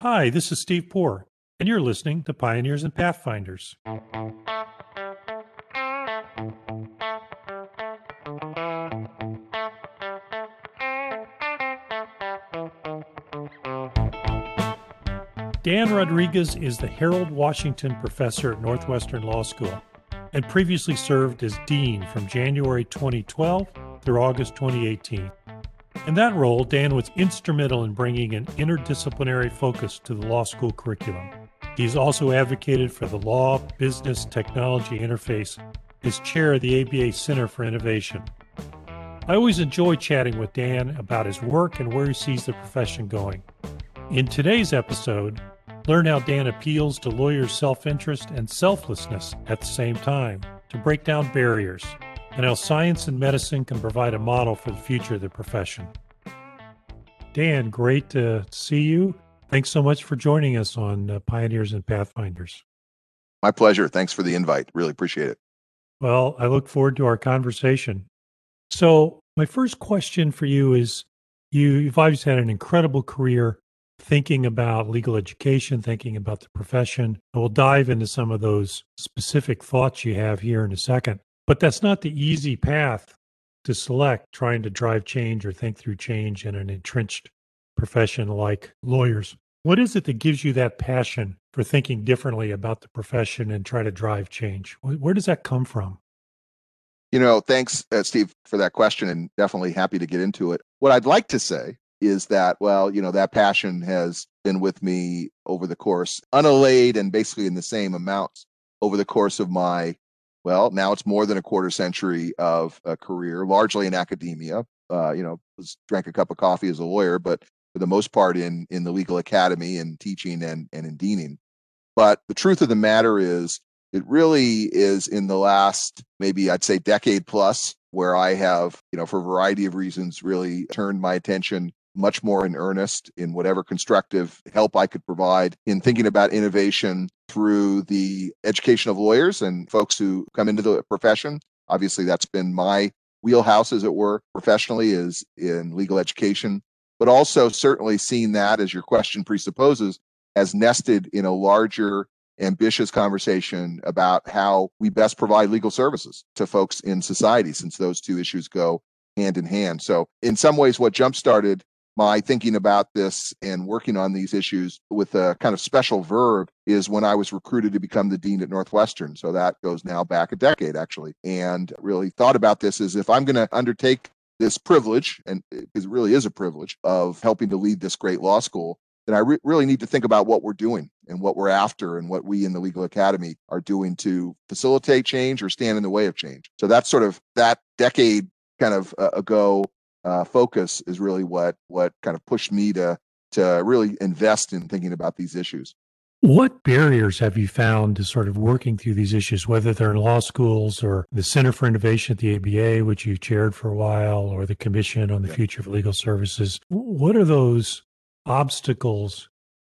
Hi, this is Steve Poor, and you're listening to Pioneers and Pathfinders. Dan Rodriguez is the Harold Washington Professor at Northwestern Law School and previously served as Dean from January 2012 through August 2018. In that role, Dan was instrumental in bringing an interdisciplinary focus to the law school curriculum. He's also advocated for the law business technology interface as chair of the ABA Center for Innovation. I always enjoy chatting with Dan about his work and where he sees the profession going. In today's episode, learn how Dan appeals to lawyers' self interest and selflessness at the same time to break down barriers and how science and medicine can provide a model for the future of the profession. Dan, great to see you. Thanks so much for joining us on uh, Pioneers and Pathfinders. My pleasure. Thanks for the invite. Really appreciate it. Well, I look forward to our conversation. So, my first question for you is you, you've obviously had an incredible career thinking about legal education, thinking about the profession. We'll dive into some of those specific thoughts you have here in a second. But that's not the easy path to select trying to drive change or think through change in an entrenched profession like lawyers. What is it that gives you that passion for thinking differently about the profession and try to drive change? Where does that come from? You know, thanks, uh, Steve, for that question, and definitely happy to get into it. What I'd like to say is that, well, you know, that passion has been with me over the course, unallayed and basically in the same amounts over the course of my well, now it's more than a quarter century of a career, largely in academia. Uh, you know, was, drank a cup of coffee as a lawyer, but for the most part in in the legal academy and teaching and and in deaning. But the truth of the matter is, it really is in the last maybe I'd say decade plus where I have, you know, for a variety of reasons, really turned my attention much more in earnest in whatever constructive help I could provide in thinking about innovation through the education of lawyers and folks who come into the profession. Obviously, that's been my wheelhouse, as it were, professionally, is in legal education, but also certainly seeing that, as your question presupposes, as nested in a larger ambitious conversation about how we best provide legal services to folks in society, since those two issues go hand in hand. So, in some ways, what jump started my thinking about this and working on these issues with a kind of special verb is when I was recruited to become the dean at Northwestern. So that goes now back a decade, actually, and really thought about this as if I'm going to undertake this privilege, and it really is a privilege of helping to lead this great law school, then I re- really need to think about what we're doing and what we're after and what we in the legal academy are doing to facilitate change or stand in the way of change. So that's sort of that decade kind of uh, ago uh, focus is really what what kind of pushed me to to really invest in thinking about these issues. What barriers have you found to sort of working through these issues, whether they're in law schools or the Center for Innovation at the ABA, which you chaired for a while, or the Commission on the yeah. Future of Legal Services? What are those obstacles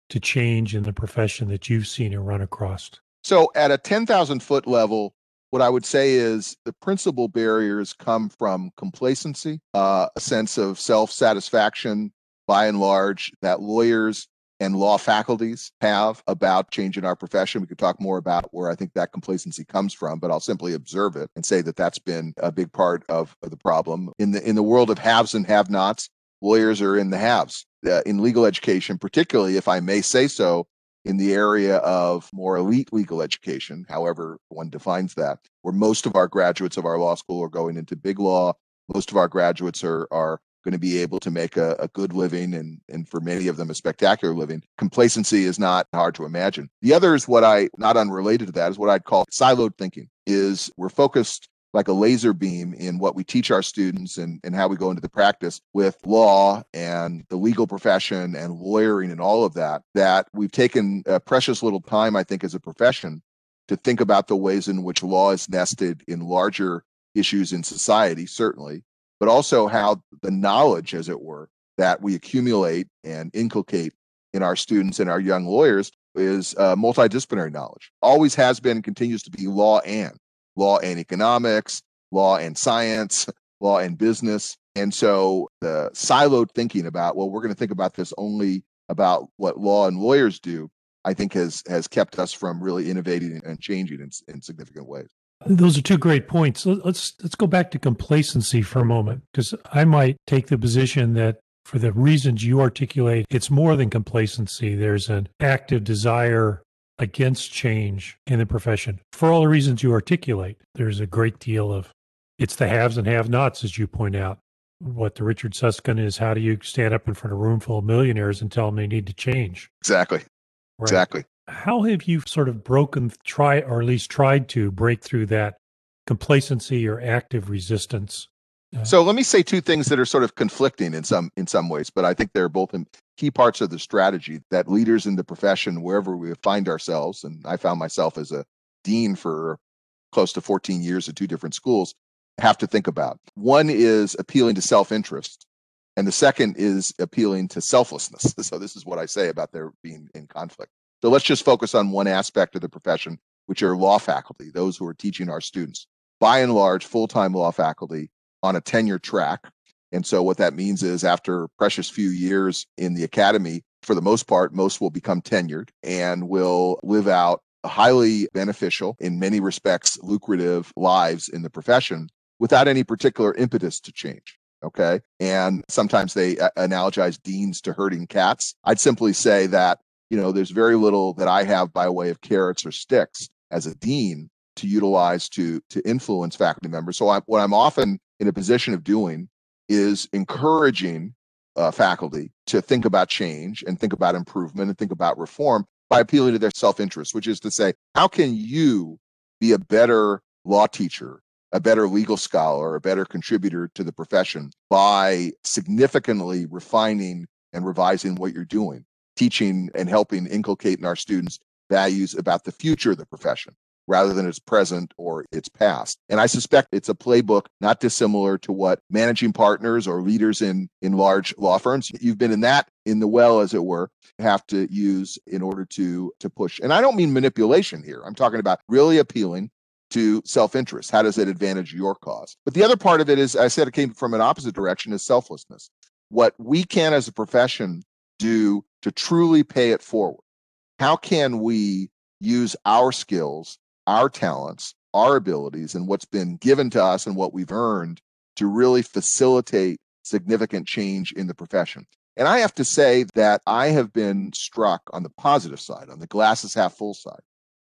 to change in the profession that you've seen and run across? So, at a 10,000 foot level, what I would say is the principal barriers come from complacency, uh, a sense of self satisfaction by and large that lawyers and law faculties have about change in our profession. We could talk more about where I think that complacency comes from, but I'll simply observe it and say that that's been a big part of, of the problem. In the in the world of haves and have-nots, lawyers are in the haves. Uh, in legal education, particularly, if I may say so, in the area of more elite legal education, however one defines that, where most of our graduates of our law school are going into big law. Most of our graduates are, are going to be able to make a, a, good living and, and for many of them a spectacular living. Complacency is not hard to imagine. The other is what I, not unrelated to that, is what I'd call siloed thinking, is we're focused like a laser beam in what we teach our students and, and how we go into the practice with law and the legal profession and lawyering and all of that, that we've taken a precious little time, I think, as a profession to think about the ways in which law is nested in larger issues in society, certainly, but also how the knowledge, as it were, that we accumulate and inculcate in our students and our young lawyers is uh, multidisciplinary knowledge. Always has been continues to be law and law and economics, law and science, law and business. And so the siloed thinking about, well, we're going to think about this only about what law and lawyers do, I think has has kept us from really innovating and changing in, in significant ways. Those are two great points. Let's let's go back to complacency for a moment because I might take the position that for the reasons you articulate, it's more than complacency. There's an active desire against change in the profession. For all the reasons you articulate, there's a great deal of it's the haves and have nots, as you point out. What the Richard Susskind is, how do you stand up in front of a room full of millionaires and tell them they need to change? Exactly. Right. Exactly. How have you sort of broken, try, or at least tried to break through that complacency or active resistance? So let me say two things that are sort of conflicting in some in some ways, but I think they're both in key parts of the strategy that leaders in the profession, wherever we find ourselves, and I found myself as a dean for close to 14 years at two different schools, have to think about. One is appealing to self-interest, and the second is appealing to selflessness. So this is what I say about their being in conflict. So let's just focus on one aspect of the profession, which are law faculty, those who are teaching our students. By and large, full-time law faculty on a tenure track. And so what that means is after precious few years in the academy, for the most part, most will become tenured and will live out highly beneficial, in many respects, lucrative lives in the profession without any particular impetus to change. Okay. And sometimes they analogize deans to herding cats. I'd simply say that, you know, there's very little that I have by way of carrots or sticks as a dean to utilize to to influence faculty members. So I, what I'm often in a position of doing is encouraging uh, faculty to think about change and think about improvement and think about reform by appealing to their self-interest, which is to say, how can you be a better law teacher a better legal scholar, a better contributor to the profession by significantly refining and revising what you're doing, teaching and helping inculcate in our students values about the future of the profession rather than its present or its past. And I suspect it's a playbook not dissimilar to what managing partners or leaders in in large law firms you've been in that in the well as it were have to use in order to to push. And I don't mean manipulation here. I'm talking about really appealing to self-interest how does it advantage your cause but the other part of it is i said it came from an opposite direction is selflessness what we can as a profession do to truly pay it forward how can we use our skills our talents our abilities and what's been given to us and what we've earned to really facilitate significant change in the profession. And i have to say that i have been struck on the positive side on the glasses half full side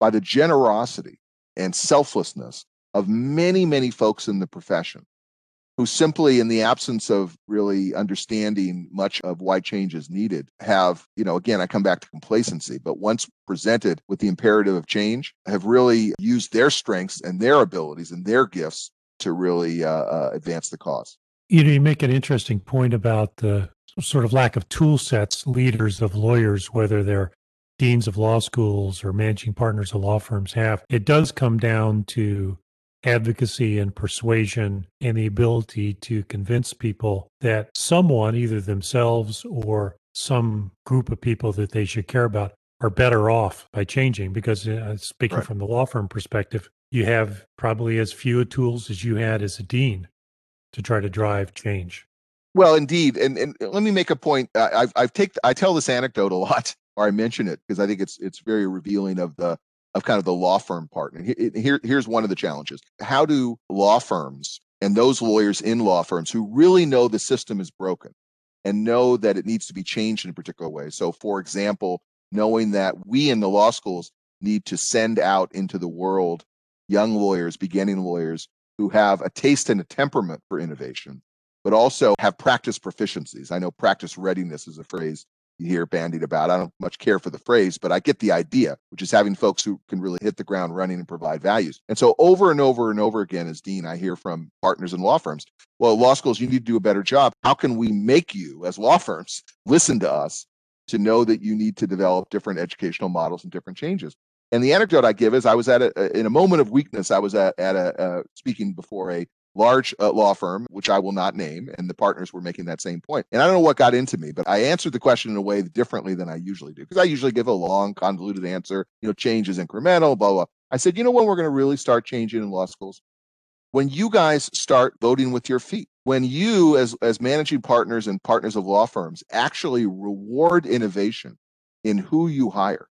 by the generosity and selflessness of many, many folks in the profession who simply, in the absence of really understanding much of why change is needed, have, you know, again, I come back to complacency, but once presented with the imperative of change, have really used their strengths and their abilities and their gifts to really uh, uh, advance the cause. You know, you make an interesting point about the sort of lack of tool sets leaders of lawyers, whether they're deans of law schools or managing partners of law firms have. It does come down to advocacy and persuasion and the ability to convince people that someone, either themselves or some group of people that they should care about, are better off by changing. Because uh, speaking right. from the law firm perspective, you have probably as few tools as you had as a dean to try to drive change. Well, indeed, and and let me make a point. I've I've take I tell this anecdote a lot or I mention it because I think it's it's very revealing of the of kind of the law firm part. And here here's one of the challenges: how do law firms and those lawyers in law firms who really know the system is broken and know that it needs to be changed in a particular way. So, for example, knowing that we in the law schools need to send out into the world young lawyers, beginning lawyers who have a taste and a temperament for innovation, but also have practice proficiencies. I know practice readiness is a phrase hear bandied about. I don't much care for the phrase, but I get the idea, which is having folks who can really hit the ground running and provide values. And so over and over and over again, as dean, I hear from partners in law firms, well, law schools, you need to do a better job. How can we make you, as law firms, listen to us to know that you need to develop different educational models and different changes? And the anecdote I give is I was at a, in a moment of weakness. I was at, at a uh, speaking before a large uh, law firm, which I will not name, and the partners were making that same point. And I don't know what got into me, but I answered the question in a way differently than I usually do because I usually give a long, convoluted answer. You know, change is incremental, blah blah. I said, you know, when we're going to really start changing in law schools, when you guys start voting with your feet when you as as managing partners and partners of law firms actually reward innovation in who you hire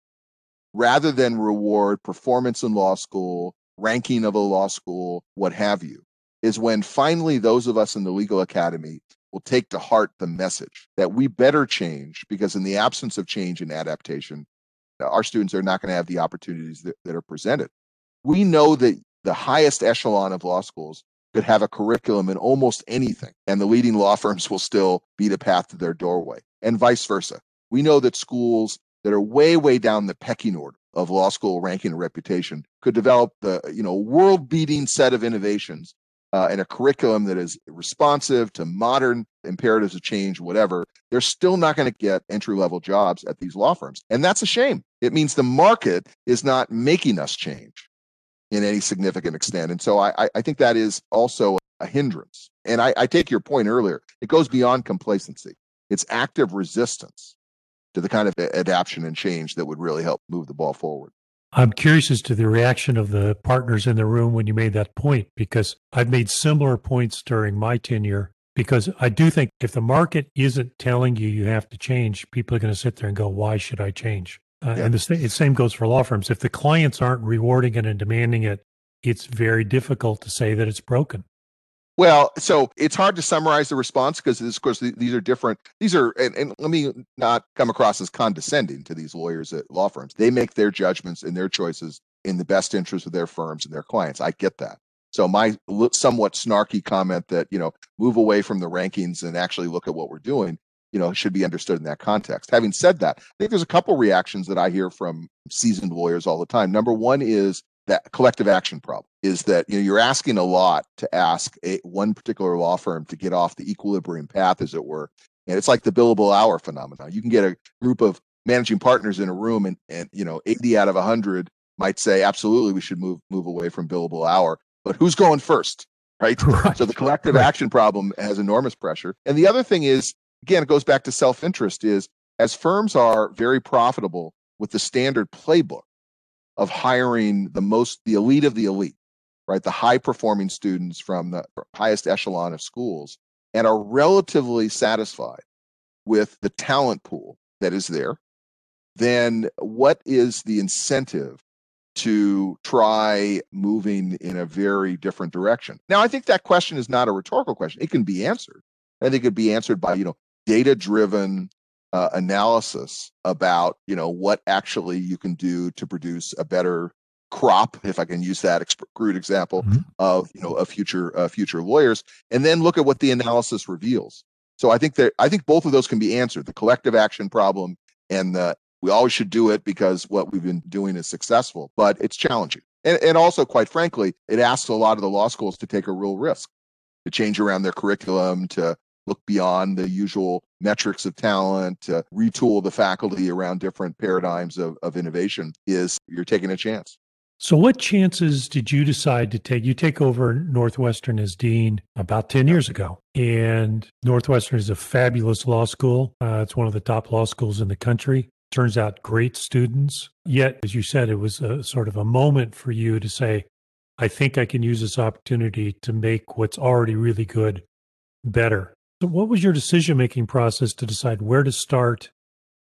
rather than reward performance in law school ranking of a law school what have you is when finally those of us in the legal academy will take to heart the message that we better change because in the absence of change and adaptation our students are not going to have the opportunities that, that are presented we know that the highest echelon of law schools could have a curriculum in almost anything, and the leading law firms will still be the path to their doorway, and vice versa. We know that schools that are way, way down the pecking order of law school ranking and reputation could develop the you know world-beating set of innovations uh, and a curriculum that is responsive to modern imperatives of change, whatever, they're still not going to get entry level jobs at these law firms. And that's a shame. It means the market is not making us change in any significant extent. And so I, I think that is also a hindrance. And I, I take your point earlier. It goes beyond complacency. It's active resistance to the kind of adaptation and change that would really help move the ball forward. I'm curious as to the reaction of the partners in the room when you made that point, because I've made similar points during my tenure. Because I do think if the market isn't telling you you have to change, people are going to sit there and go, why should I change? Uh, yeah. And the, the same goes for law firms. If the clients aren't rewarding it and demanding it, it's very difficult to say that it's broken. Well, so it's hard to summarize the response because, of course, these are different. These are, and, and, let me not come across as condescending to these lawyers at law firms. They make their judgments and their choices in the best interest of their firms and their clients. I get that. So my somewhat snarky comment that you know move away from the rankings and actually look at what we're doing you know should be understood in that context having said that i think there's a couple reactions that i hear from seasoned lawyers all the time number one is that collective action problem is that you know you're asking a lot to ask a one particular law firm to get off the equilibrium path as it were and it's like the billable hour phenomenon you can get a group of managing partners in a room and and you know 80 out of 100 might say absolutely we should move move away from billable hour but who's going first right, right. so the collective right. action problem has enormous pressure and the other thing is again, it goes back to self interest is as firms are very profitable with the standard playbook of hiring the most, the elite of the elite, right? The high performing students from the highest echelon of schools and are relatively satisfied with the talent pool that is there, then what is the incentive to try moving in a very different direction? Now, I think that question is not a rhetorical question. It can be answered. I think it could be answered by, you know, data driven uh, analysis about you know what actually you can do to produce a better crop if i can use that crude example mm-hmm. of you know a future uh, future lawyers and then look at what the analysis reveals so i think that i think both of those can be answered the collective action problem and the we always should do it because what we've been doing is successful but it's challenging and, and also quite frankly it asks a lot of the law schools to take a real risk to change around their curriculum to look beyond the usual metrics of talent, to retool the faculty around different paradigms of, of innovation is you're taking a chance. So, what chances did you decide to take? You take over Northwestern as dean about 10 years ago, and Northwestern is a fabulous law school. Uh, it's one of the top law schools in the country. Turns out great students. Yet, as you said, it was a sort of a moment for you to say, I think I can use this opportunity to make what's already really good better. So, what was your decision making process to decide where to start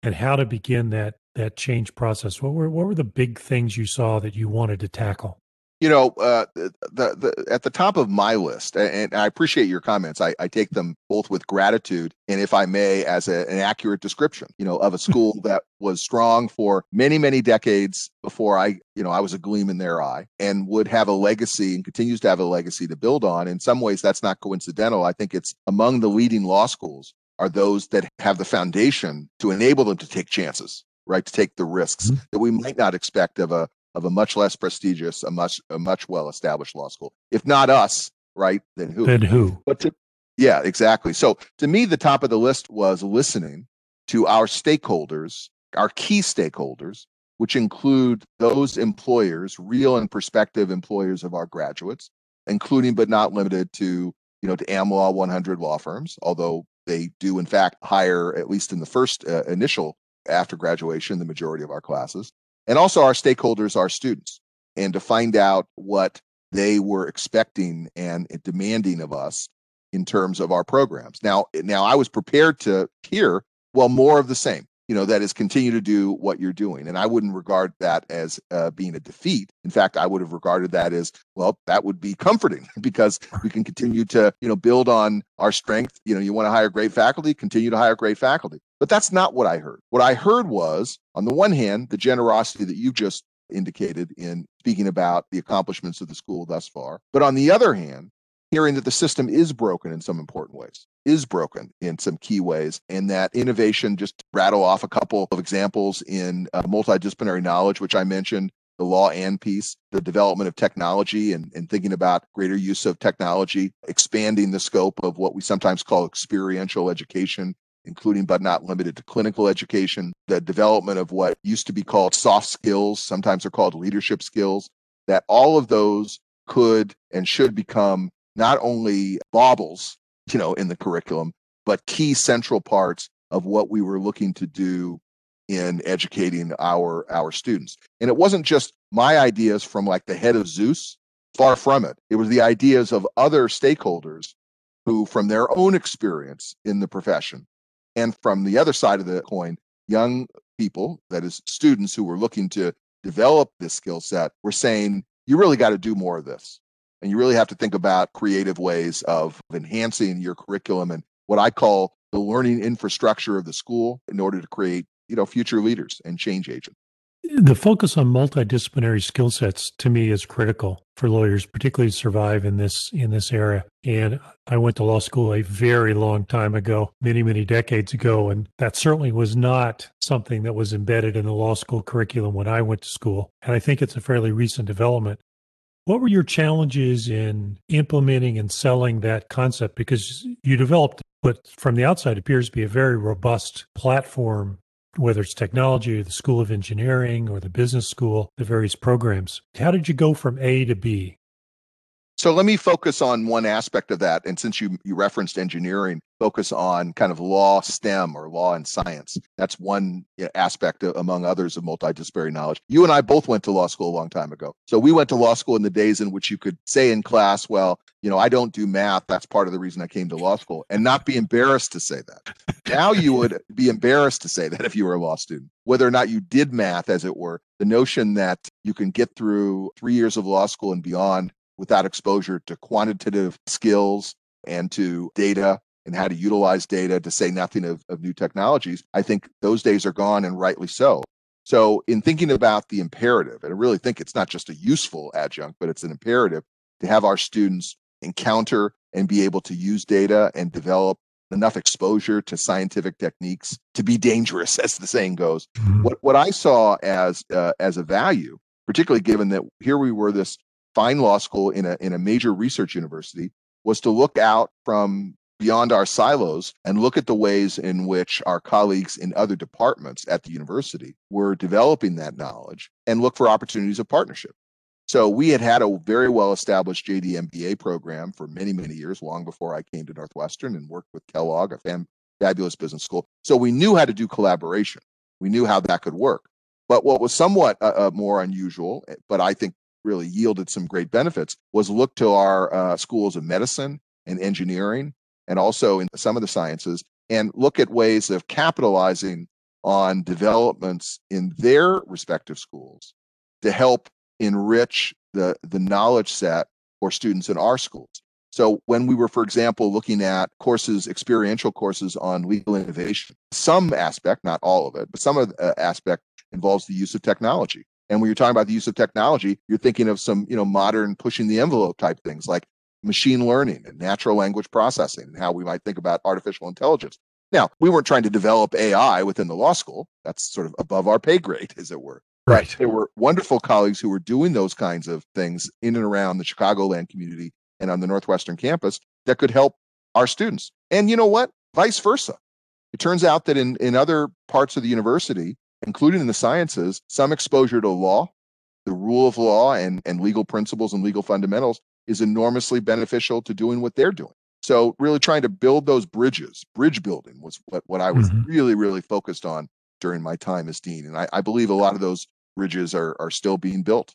and how to begin that that change process? What were what were the big things you saw that you wanted to tackle? You know, uh, the, the at the top of my list, and I appreciate your comments. I, I take them both with gratitude and, if I may, as a, an accurate description, you know, of a school that was strong for many, many decades before I, you know, I was a gleam in their eye, and would have a legacy and continues to have a legacy to build on. In some ways, that's not coincidental. I think it's among the leading law schools are those that have the foundation to enable them to take chances right to take the risks mm-hmm. that we might not expect of a of a much less prestigious, a much a much well established law school. If not us, right? Then who? Then who? But to, yeah, exactly. So to me, the top of the list was listening to our stakeholders, our key stakeholders, which include those employers, real and prospective employers of our graduates, including but not limited to you know to AmLaw 100 law firms, although they do in fact hire at least in the first uh, initial after graduation the majority of our classes and also our stakeholders, our students, and to find out what they were expecting and demanding of us in terms of our programs. Now, now I was prepared to hear, well, more of the same. You know, that is continue to do what you're doing. And I wouldn't regard that as uh, being a defeat. In fact, I would have regarded that as, well, that would be comforting because we can continue to, you know, build on our strength. You know, you want to hire great faculty, continue to hire great faculty. But that's not what I heard. What I heard was, on the one hand, the generosity that you just indicated in speaking about the accomplishments of the school thus far. But on the other hand, hearing that the system is broken in some important ways, is broken in some key ways, and that innovation, just rattle off a couple of examples in uh, multidisciplinary knowledge, which I mentioned, the law and piece, the development of technology and, and thinking about greater use of technology, expanding the scope of what we sometimes call experiential education, including but not limited to clinical education, the development of what used to be called soft skills, sometimes are called leadership skills, that all of those could and should become not only baubles, you know, in the curriculum, but key central parts of what we were looking to do in educating our our students. And it wasn't just my ideas from like the head of Zeus, far from it. It was the ideas of other stakeholders who from their own experience in the profession and from the other side of the coin, young people, that is students who were looking to develop this skill set, were saying, you really got to do more of this. And you really have to think about creative ways of enhancing your curriculum and what I call the learning infrastructure of the school in order to create, you know, future leaders and change agents. The focus on multidisciplinary skill sets to me is critical for lawyers, particularly to survive in this in this era. And I went to law school a very long time ago, many, many decades ago, and that certainly was not something that was embedded in the law school curriculum when I went to school. And I think it's a fairly recent development. What were your challenges in implementing and selling that concept? Because you developed what from the outside appears to be a very robust platform, whether it's technology or the School of Engineering or the business school, the various programs. How did you go from A to B? So let me focus on one aspect of that. And since you, you referenced engineering, focus on kind of law STEM or law and science. That's one aspect of, among others of multidisciplinary knowledge. You and I both went to law school a long time ago. So we went to law school in the days in which you could say in class, well, you know, I don't do math. That's part of the reason I came to law school and not be embarrassed to say that. now you would be embarrassed to say that if you were a law student, whether or not you did math, as it were, the notion that you can get through three years of law school and beyond without exposure to quantitative skills and to data and how to utilize data to say nothing of, of new technologies, I think those days are gone and rightly so. So, in thinking about the imperative, and I really think it's not just a useful adjunct, but it's an imperative to have our students encounter and be able to use data and develop enough exposure to scientific techniques to be dangerous, as the saying goes. Mm-hmm. What what I saw as uh, as a value, particularly given that here we were this fine law school in a in a major research university was to look out from beyond our silos and look at the ways in which our colleagues in other departments at the university were developing that knowledge and look for opportunities of partnership. So we had had a very well established JD MBA program for many, many years, long before I came to Northwestern and worked with Kellogg, a fabulous business school. So we knew how to do collaboration. We knew how that could work. But what was somewhat uh, uh, more unusual, eh, but I think really yielded some great benefits was look to our uh, schools of medicine and engineering and also in some of the sciences and look at ways of capitalizing on developments in their respective schools to help enrich the, the knowledge set for students in our schools. So when we were, for example, looking at courses, experiential courses on legal innovation, some aspect, not all of it, but some of the uh, aspect involves the use of technology. And when you're talking about the use of technology, you're thinking of some, you know, modern pushing the envelope type things like machine learning and natural language processing and how we might think about artificial intelligence. Now, we weren't trying to develop AI within the law school. That's sort of above our pay grade, as it were. Right. There were wonderful colleagues who were doing those kinds of things in and around the Chicagoland community and on the Northwestern campus that could help our students. And you know what? Vice versa. It turns out that in, in other parts of the university, including in the sciences, some exposure to law, the rule of law, and, and legal principles and legal fundamentals is enormously beneficial to doing what they're doing. So, really trying to build those bridges, bridge building was what, what I was mm-hmm. really, really focused on during my time as dean. And I, I believe a lot of those bridges are, are still being built.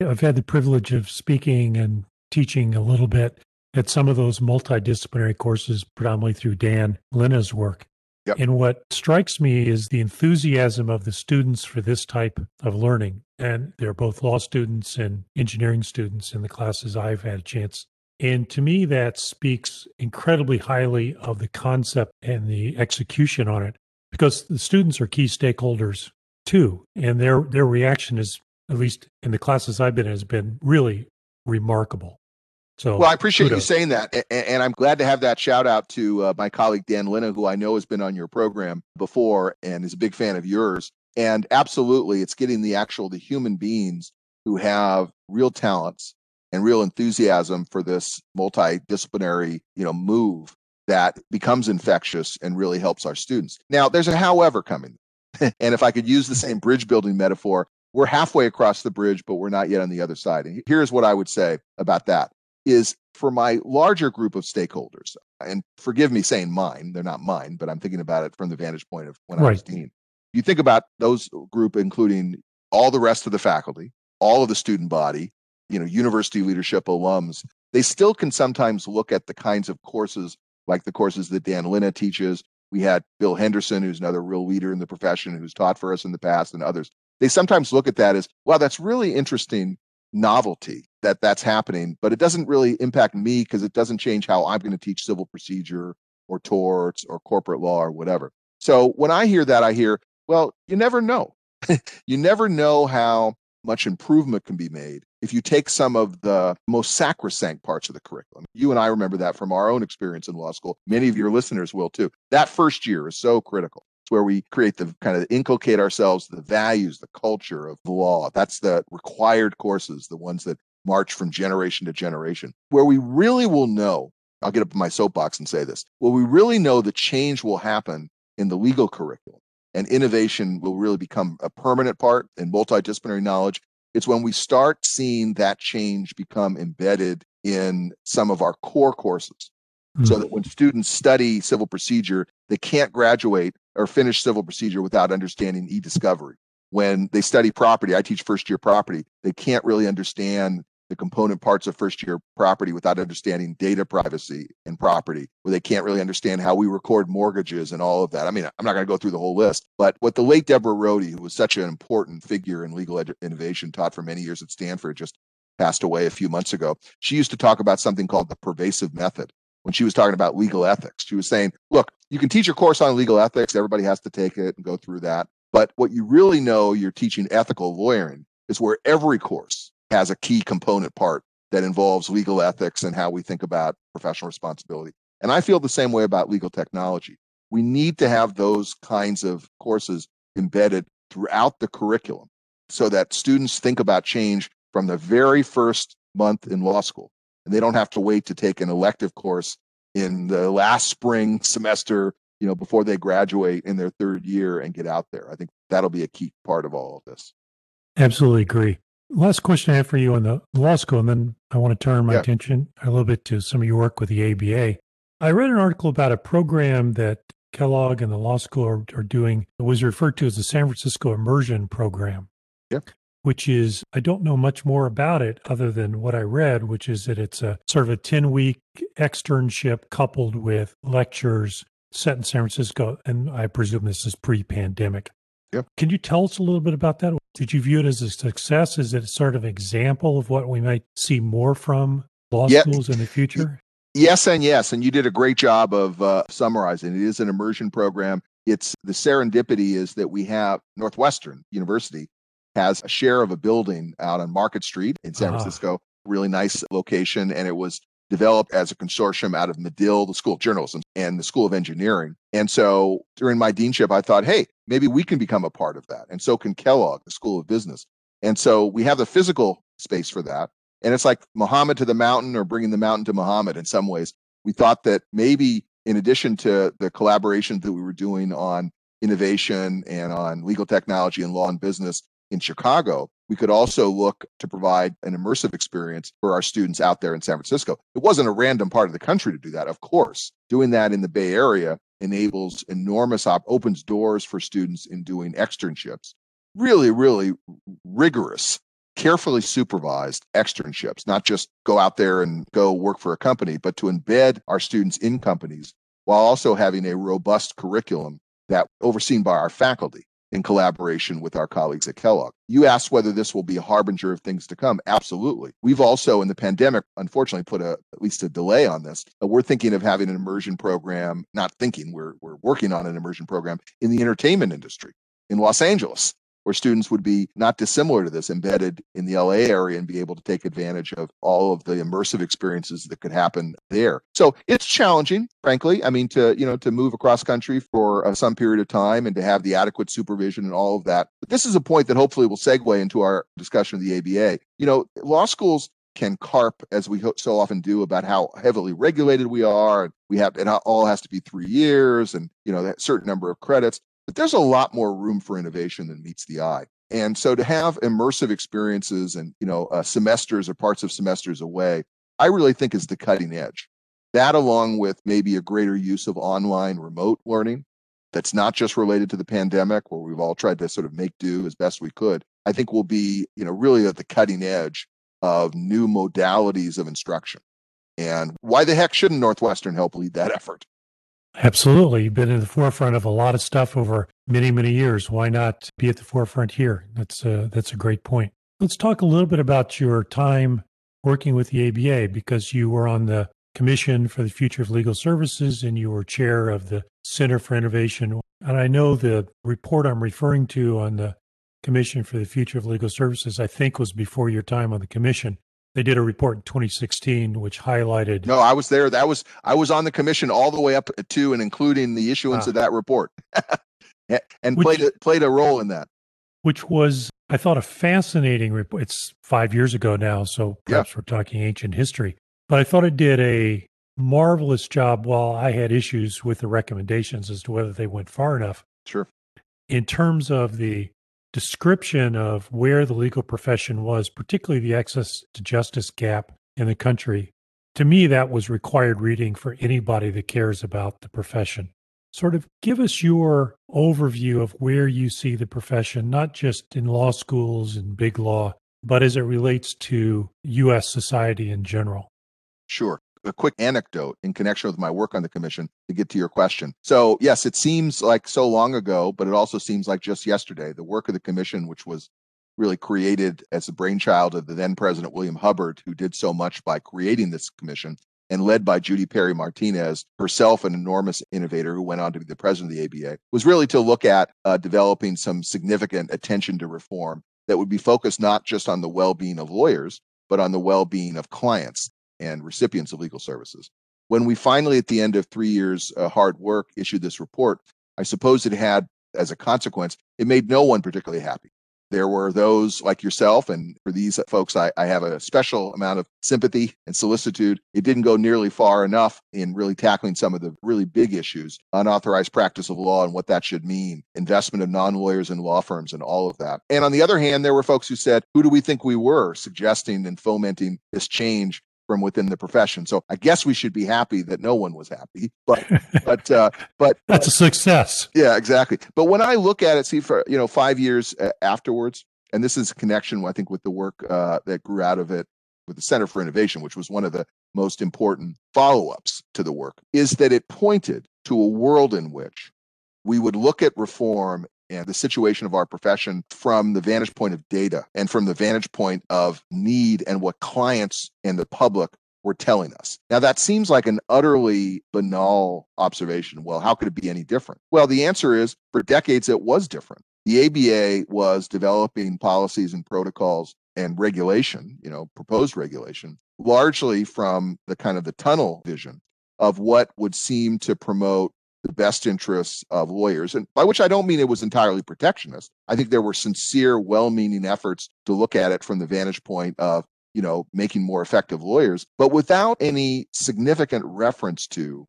I've had the privilege of speaking and teaching a little bit at some of those multidisciplinary courses, predominantly through Dan Linna's work. Yep. And what strikes me is the enthusiasm of the students for this type of learning. And they're both law students and engineering students in the classes I've had a chance. And to me, that speaks incredibly highly of the concept and the execution on it because the students are key stakeholders too. And their, their reaction is, at least in the classes I've been in, has been really remarkable. So, well, I appreciate kudos. you saying that, and, and, I'm glad to have that shout out to uh, my colleague Dan Linna, who I know has been on your program before and is a big fan of yours. And absolutely, it's getting the actual the human beings who have real talents and real enthusiasm for this multidisciplinary, you know, move that becomes infectious and really helps our students. Now, there's a however coming. and if I could use the same bridge building metaphor, we're halfway across the bridge, but we're not yet on the other side. And here's what I would say about that is for my larger group of stakeholders, and forgive me saying mine, they're not mine, but I'm thinking about it from the vantage point of when Right. I was dean. You think about those group, including all the rest of the faculty, all of the student body, you know, university leadership, alums, they still can sometimes look at the kinds of courses like the courses that Dan Linna teaches. We had Bill Henderson, who's another real leader in the profession, who's taught for us in the past, and others. They sometimes look at that as, wow, that's really interesting novelty that that's happening, but it doesn't really impact me because it doesn't change how I'm going to teach civil procedure or torts or corporate law or whatever. So when I hear that, I hear, well, you never know. you never know how much improvement can be made if you take some of the most sacrosanct parts of the curriculum. You and I remember that from our own experience in law school. Many of your listeners will too. That first year is so critical. Where we create the kind of inculcate ourselves the values, the culture of the law. That's the required courses, the ones that march from generation to generation, where we really will know. I'll get up in my soapbox and say this. Well, we really know the change will happen in the legal curriculum and innovation will really become a permanent part in multidisciplinary knowledge. It's when we start seeing that change become embedded in some of our core courses. So Mm. that when students study civil procedure, they can't graduate or finish civil procedure without understanding e discovery. When they study property, I teach first year property, they can't really understand the component parts of first year property without understanding data privacy and property, where they can't really understand how we record mortgages and all of that. I mean, I'm not going to go through the whole list, but what the late Deborah Rhode, who was such an important figure in legal edu- innovation, taught for many years at Stanford, just passed away a few months ago. She used to talk about something called the pervasive method when she was talking about legal ethics. She was saying, look, you can teach your course on legal ethics, everybody has to take it and go through that. But what you really know you're teaching ethical lawyering is where every course has a key component part that involves legal ethics and how we think about professional responsibility. And I feel the same way about legal technology. We need to have those kinds of courses embedded throughout the curriculum so that students think about change from the very first month in law school. And they don't have to wait to take an elective course in the last spring semester, you know, before they graduate in their third year and get out there. I think that'll be a key part of all of this. Absolutely agree. Last question I have for you on the law school, and then I want to turn my Yeah. attention a little bit to some of your work with the ABA. I read an article about a program that Kellogg and the law school are, are doing. It was referred to as the San Francisco Immersion Program. Yep. Which is, I don't know much more about it other than what I read, which is that it's a sort of a 10 week externship coupled with lectures set in San Francisco. And I presume this is pre pandemic. Yep. Can you tell us a little bit about that? Did you view it as a success? Is it sort of example of what we might see more from law Yeah. schools in the future? Yes, and yes. And you did a great job of uh, summarizing. It is an immersion program. It's the serendipity is that we have Northwestern University has a share of a building out on Market Street in San Ah. Francisco, really nice location. And it was developed as a consortium out of Medill, the School of Journalism, and the School of Engineering. And so during my deanship, I thought, hey, maybe we can become a part of that. And so can Kellogg, the School of Business. And so we have the physical space for that. And it's like Muhammad to the mountain or bringing the mountain to Muhammad in some ways. We thought that maybe in addition to the collaboration that we were doing on innovation and on legal technology and law and business in Chicago, we could also look to provide an immersive experience for our students out there in San Francisco. It wasn't a random part of the country to do that, of course. Doing that in the Bay Area enables enormous op opens doors for students in doing externships. Really, really rigorous carefully supervised externships, not just go out there and go work for a company, but to embed our students in companies while also having a robust curriculum that overseen by our faculty in collaboration with our colleagues at Kellogg. You asked whether this will be a harbinger of things to come. Absolutely. We've also, in the pandemic, unfortunately, put a at least a delay on this. We're thinking of having an immersion program. Not thinking, we're we're working on an immersion program in the entertainment industry in Los Angeles where students would be not dissimilar to this, embedded in the LA area and be able to take advantage of all of the immersive experiences that could happen there. So it's challenging, frankly. I mean, to you know, to move across country for uh, some period of time and to have the adequate supervision and all of that. But this is a point that hopefully will segue into our discussion of the ABA. You know, law schools can carp as we so often do about how heavily regulated we are and we have it all has to be three years and you know that certain number of credits but there's a lot more room for innovation than meets the eye. And so to have immersive experiences and you know uh, semesters or parts of semesters away, I really think is the cutting edge. That along with maybe a greater use of online remote learning that's not just related to the pandemic where we've all tried to sort of make do as best we could, I think will be, you know, really at the cutting edge of new modalities of instruction. And why the heck shouldn't Northwestern help lead that effort? Absolutely. You've been in the forefront of a lot of stuff over many, many years. Why not be at the forefront here? That's a, that's a great point. Let's talk a little bit about your time working with the ABA because you were on the Commission for the Future of Legal Services and you were chair of the Center for Innovation. And I know the report I'm referring to on the Commission for the Future of Legal Services, I think was before your time on the commission. They did a report in 2016 which highlighted. No, I was there. That was I was on the commission all the way up to and including the issuance ah. of that report, and which, played a, played a role in that. Which was, I thought, a fascinating report. It's five years ago now, so perhaps yeah. we're talking ancient history. But I thought it did a marvelous job. While I had issues with the recommendations as to whether they went far enough. Sure. In terms of the description of where the legal profession was, particularly the access to justice gap in the country, to me, that was required reading for anybody that cares about the profession. Sort of give us your overview of where you see the profession, not just in law schools and big law, but as it relates to U.S. society in general. Sure a quick anecdote in connection with my work on the commission to get to your question. So, yes, it seems like so long ago, but it also seems like just yesterday. The work of the commission, which was really created as the brainchild of the then President William Hubbard, who did so much by creating this commission, and led by Judy Perry Martinez, herself an enormous innovator who went on to be the president of the ABA, was really to look at uh, developing some significant attention to reform that would be focused not just on the well being of lawyers, but on the well being of clients and recipients of legal services. When we finally, at the end of three years' uh, hard work, issued this report, I suppose it had, as a consequence, it made no one particularly happy. There were those like yourself, and for these folks, I, I, have a special amount of sympathy and solicitude. It didn't go nearly far enough in really tackling some of the really big issues unauthorized practice of law and what that should mean, investment of non lawyers in law firms, and all of that. And on the other hand, there were folks who said, Who do we think we were, suggesting and fomenting this change from within the profession. So I guess we should be happy that no one was happy, but but uh, but that's a success. Yeah, exactly. But when I look at it, see for you know five years uh, afterwards, and this is a connection I think with the work uh, that grew out of it with the Center for Innovation, which was one of the most important follow-ups to the work, is that it pointed to a world in which we would look at reform and the situation of our profession from the vantage point of data and from the vantage point of need and what clients and the public were telling us. Now, that seems like an utterly banal observation. Well, how could it be any different? Well, the answer is for decades, it was different. The ABA was developing policies and protocols and regulation, you know, proposed regulation, largely from the kind of the tunnel vision of what would seem to promote the best interests of lawyers. And by which I don't mean it was entirely protectionist. I think there were sincere, well meaning efforts to look at it from the vantage point of, you know, making more effective lawyers, but without any significant reference to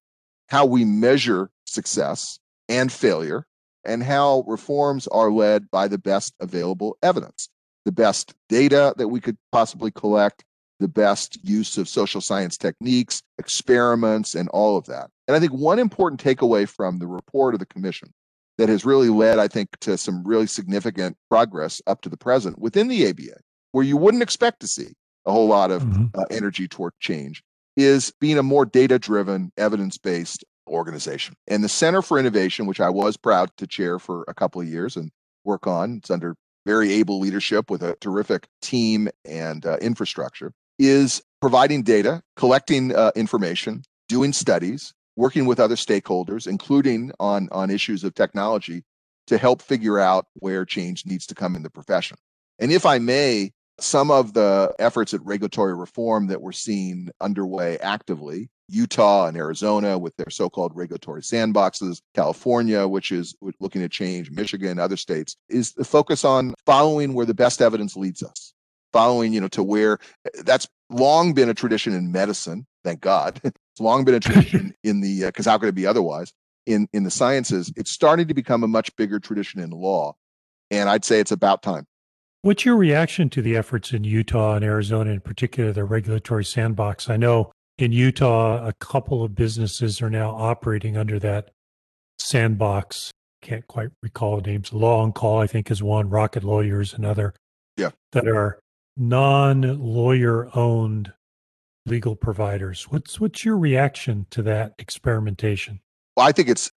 how we measure success and failure and how reforms are led by the best available evidence, the best data that we could possibly collect, the best use of social science techniques, experiments, and all of that. And I think one important takeaway from the report of the commission that has really led, I think, to some really significant progress up to the present within the ABA where you wouldn't expect to see a whole lot of mm-hmm. uh, energy toward change is being a more data driven, evidence based organization. And the Center for Innovation, which I was proud to chair for a couple of years and work on, it's under very able leadership with a terrific team and uh, infrastructure, is providing data, collecting uh, information, doing studies, working with other stakeholders, including on, on issues of technology, to help figure out where change needs to come in the profession. And if I may, some of the efforts at regulatory reform that we're seeing underway actively Utah and Arizona with their so-called regulatory sandboxes, California, which is looking to change, Michigan, other states, is the focus on following where the best evidence leads us. Following, you know, to where eh, that's long been a tradition in medicine, thank God. It's long been a tradition in the because uh, how could it be otherwise? In in the sciences, it's starting to become a much bigger tradition in law, and I'd say it's about time. What's your reaction to the efforts in Utah and Arizona, in particular, the regulatory sandbox? I know in Utah, a couple of businesses are now operating under that sandbox. Can't quite recall the names. Law on Call, I think, is one. Rocket Lawyers, another. Yeah. That are non-lawyer owned legal providers. What's what's your reaction to that experimentation? Well, I think it's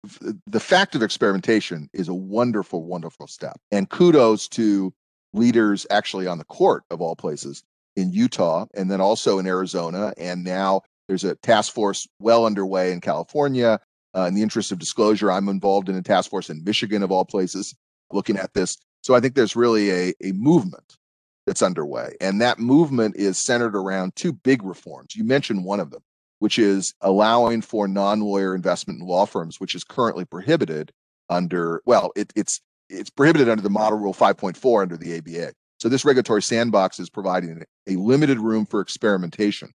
the fact of experimentation is a wonderful, wonderful step. And kudos to leaders actually on the court of all places in Utah and then also in Arizona. And now there's a task force well underway in California. Uh, in the interest of disclosure, I'm involved in a task force in Michigan of all places looking at this. So I think there's really a, a movement that's underway. And that movement is centered around two big reforms. You mentioned one of them, which is allowing for non lawyer investment in law firms, which is currently prohibited under, well, it, it's it's prohibited under the model rule 5.4 under the ABA. So this regulatory sandbox is providing a limited room for experimentation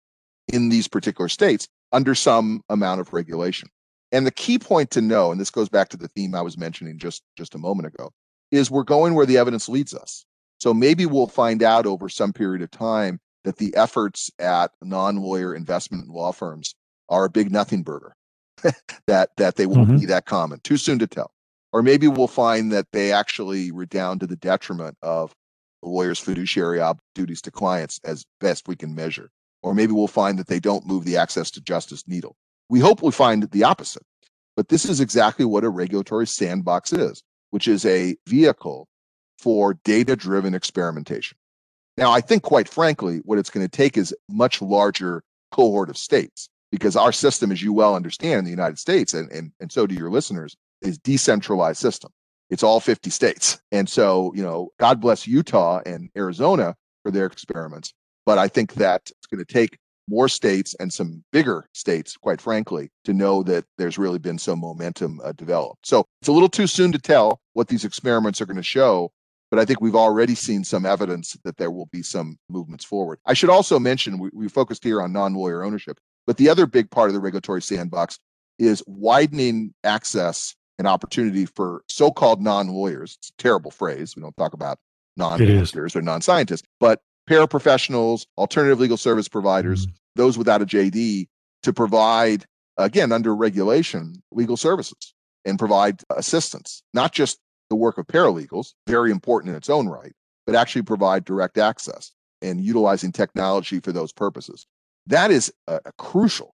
in these particular states under some amount of regulation. And the key point to know, and this goes back to the theme I was mentioning just, just a moment ago, is we're going where the evidence leads us. So maybe we'll find out over some period of time that the efforts at non-lawyer investment law firms are a big nothing burger, that that they won't mm-hmm. be that common. Too soon to tell. Or maybe we'll find that they actually redound to the detriment of the lawyer's fiduciary duties to clients as best we can measure. Or maybe we'll find that they don't move the access to justice needle. We hope we find the opposite. But this is exactly what a regulatory sandbox is, which is a vehicle for data driven experimentation. Now, I think, quite frankly, what it's going to take is much larger cohort of states because our system, as you well understand in the United States, and, and, and so do your listeners, is decentralized system. It's all 50 states. And so, you know, God bless Utah and Arizona for their experiments. But I think that it's going to take more states and some bigger states, quite frankly, to know that there's really been some momentum uh, developed. So it's a little too soon to tell what these experiments are going to show, but I think we've already seen some evidence that there will be some movements forward. I should also mention we, we focused here on non lawyer ownership, but the other big part of the regulatory sandbox is widening access and opportunity for so-called non-lawyers. It's a terrible phrase. We don't talk about non-lawyers or non-scientists, but paraprofessionals, alternative legal service providers, mm-hmm. those without a JD to provide again under regulation legal services and provide assistance, not just the work of paralegals, very important in its own right, but actually provide direct access and utilizing technology for those purposes. That is a, a crucial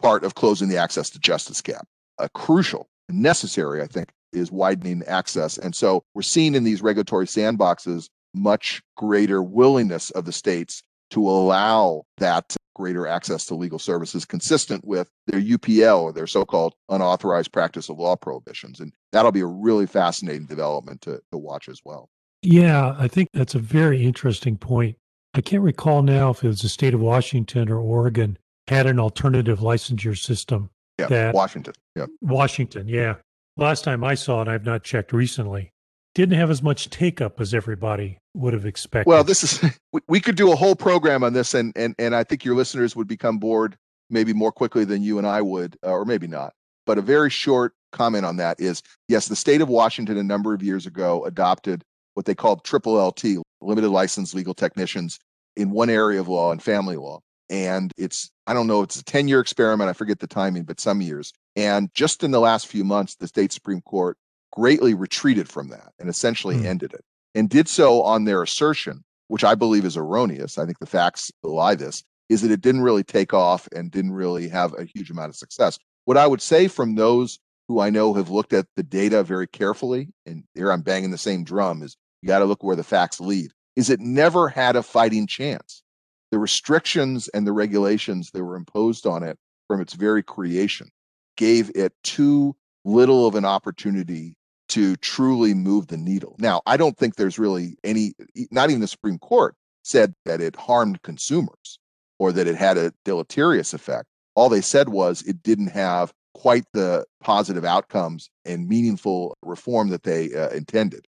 part of closing the access to justice gap, a crucial necessary, I think, is widening access. And so we're seeing in these regulatory sandboxes much greater willingness of the states to allow that greater access to legal services consistent with their UPL or their so-called unauthorized practice of law prohibitions. And that'll be a really fascinating development to, to watch as well. Yeah, I think that's a very interesting point. I can't recall now if it was the state of Washington or Oregon had an alternative licensure system yeah, that Washington. Yeah. Washington, yeah. Last time I saw it, I've not checked recently. Didn't have as much take up as everybody would have expected. Well, this is we could do a whole program on this, and and and I think your listeners would become bored maybe more quickly than you and I would, uh, or maybe not. But a very short comment on that is yes, the state of Washington a number of years ago adopted what they called triple LT, limited license legal technicians, in one area of law and family law and it's i don't know it's a 10 year experiment i forget the timing but some years and just in the last few months the state supreme court greatly retreated from that and essentially mm. ended it and did so on their assertion which I believe is erroneous, I think the facts belie this, is that it didn't really take off and didn't really have a huge amount of success. What I would say from those who I know have looked at the data very carefully, and here I'm banging the same drum, is you got to look where the facts lead, is it never had a fighting chance. The restrictions and the regulations that were imposed on it from its very creation gave it too little of an opportunity to truly move the needle. Now, I don't think there's really any, not even the Supreme Court said that it harmed consumers or that it had a deleterious effect. All they said was it didn't have quite the positive outcomes and meaningful reform that they uh, intended.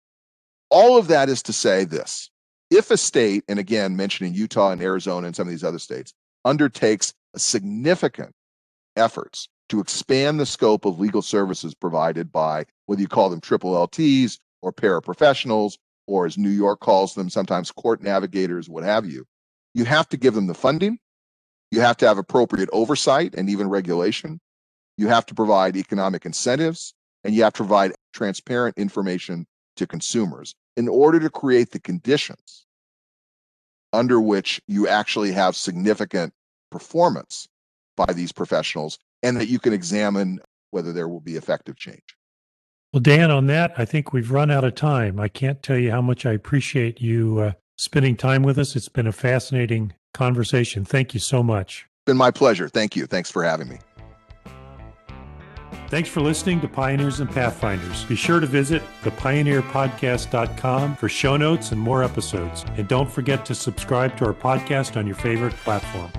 All of that is to say this if a state, and again, mentioning Utah and Arizona and some of these other states, undertakes significant efforts to expand the scope of legal services provided by whether you call them triple LTs or paraprofessionals, or as New York calls them, sometimes court navigators, what have you. You have to give them the funding. You have to have appropriate oversight and even regulation. You have to provide economic incentives and you have to provide transparent information to consumers in order to create the conditions under which you actually have significant performance by these professionals and that you can examine whether there will be effective change. Well, Dan, on that, I think we've run out of time. I can't tell you how much I appreciate you uh, spending time with us. It's been a fascinating conversation. Thank you so much. It's been my pleasure. Thank you. Thanks for having me. Thanks for listening to Pioneers and Pathfinders. Be sure to visit thepioneerpodcast.com for show notes and more episodes. And don't forget to subscribe to our podcast on your favorite platform.